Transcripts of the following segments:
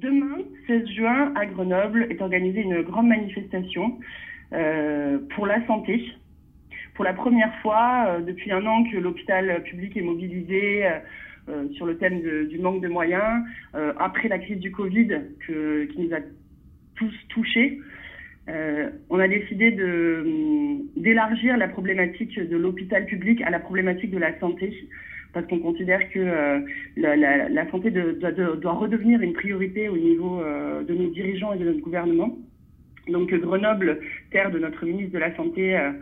Demain, 16 juin, à Grenoble, est organisée une grande manifestation euh, pour la santé. Pour la première fois euh, depuis un an que l'hôpital public est mobilisé euh, sur le thème du manque de moyens, après la crise du Covid que- qui nous a tous touchés, on a décidé d'élargir la problématique de l'hôpital public à la problématique de la santé parce qu'on considère que euh, la, santé doit, redevenir une priorité au niveau euh, de nos dirigeants et de notre gouvernement. Donc Grenoble, terre de notre ministre de la Santé, euh,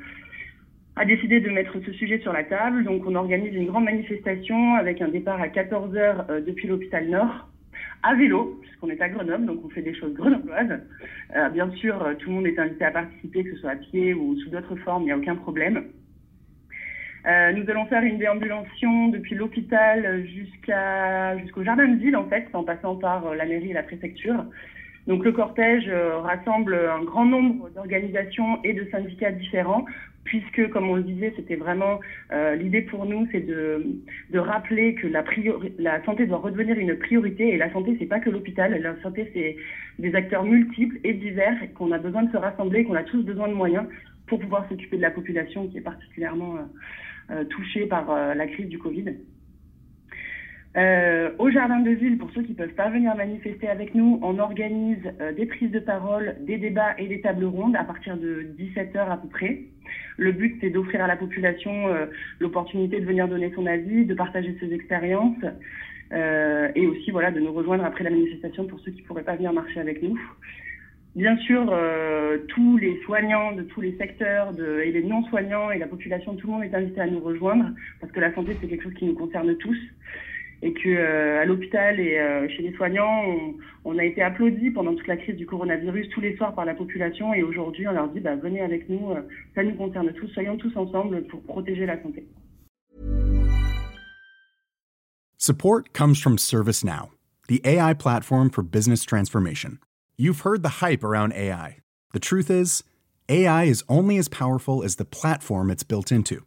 a décidé de mettre ce sujet sur la table. Donc on organise une grande manifestation avec un départ à 14h depuis l'hôpital Nord, à vélo, puisqu'on est à Grenoble, donc on fait des choses grenobloises. Bien sûr, tout le monde est invité à participer, que ce soit à pied ou sous d'autres formes, il n'y a aucun problème. Euh, nous allons faire une déambulation depuis l'hôpital jusqu'à jusqu'au jardin de ville en fait, en passant par euh, la mairie et la préfecture. Donc le cortège euh, rassemble un grand nombre d'organisations et de syndicats différents, puisque comme on le disait, c'était vraiment euh, l'idée pour nous, c'est de, rappeler que la, santé doit redevenir une priorité et la santé c'est pas que l'hôpital, la santé c'est des acteurs multiples et divers et qu'on a besoin de se rassembler, qu'on a tous besoin de moyens pour pouvoir s'occuper de la population qui est particulièrement euh, touchée par la crise du Covid. Euh, au Jardin de Ville, pour ceux qui ne peuvent pas venir manifester avec nous, on organise euh, des prises de parole, des débats et des tables rondes à partir de 17h à peu près. Le but, c'est d'offrir à la population euh, l'opportunité de venir donner son avis, de partager ses expériences euh, et aussi voilà, de nous rejoindre après la manifestation pour ceux qui ne pourraient pas venir marcher avec nous. Bien sûr, euh, tous les soignants de tous les secteurs de, et les non-soignants et la population, tout le monde est invité à nous rejoindre parce que la santé, c'est quelque chose qui nous concerne tous et que euh, à l'hôpital et euh, chez les soignants, on, a été applaudis pendant toute la crise du coronavirus tous les soirs par la population et aujourd'hui, on leur dit bah, venez avec nous, euh, ça nous concerne tous, soyons tous ensemble pour protéger la santé. Support comes from ServiceNow, the AI platform for business transformation. You've heard the hype around AI. The truth is, AI is only as powerful as the platform it's built into.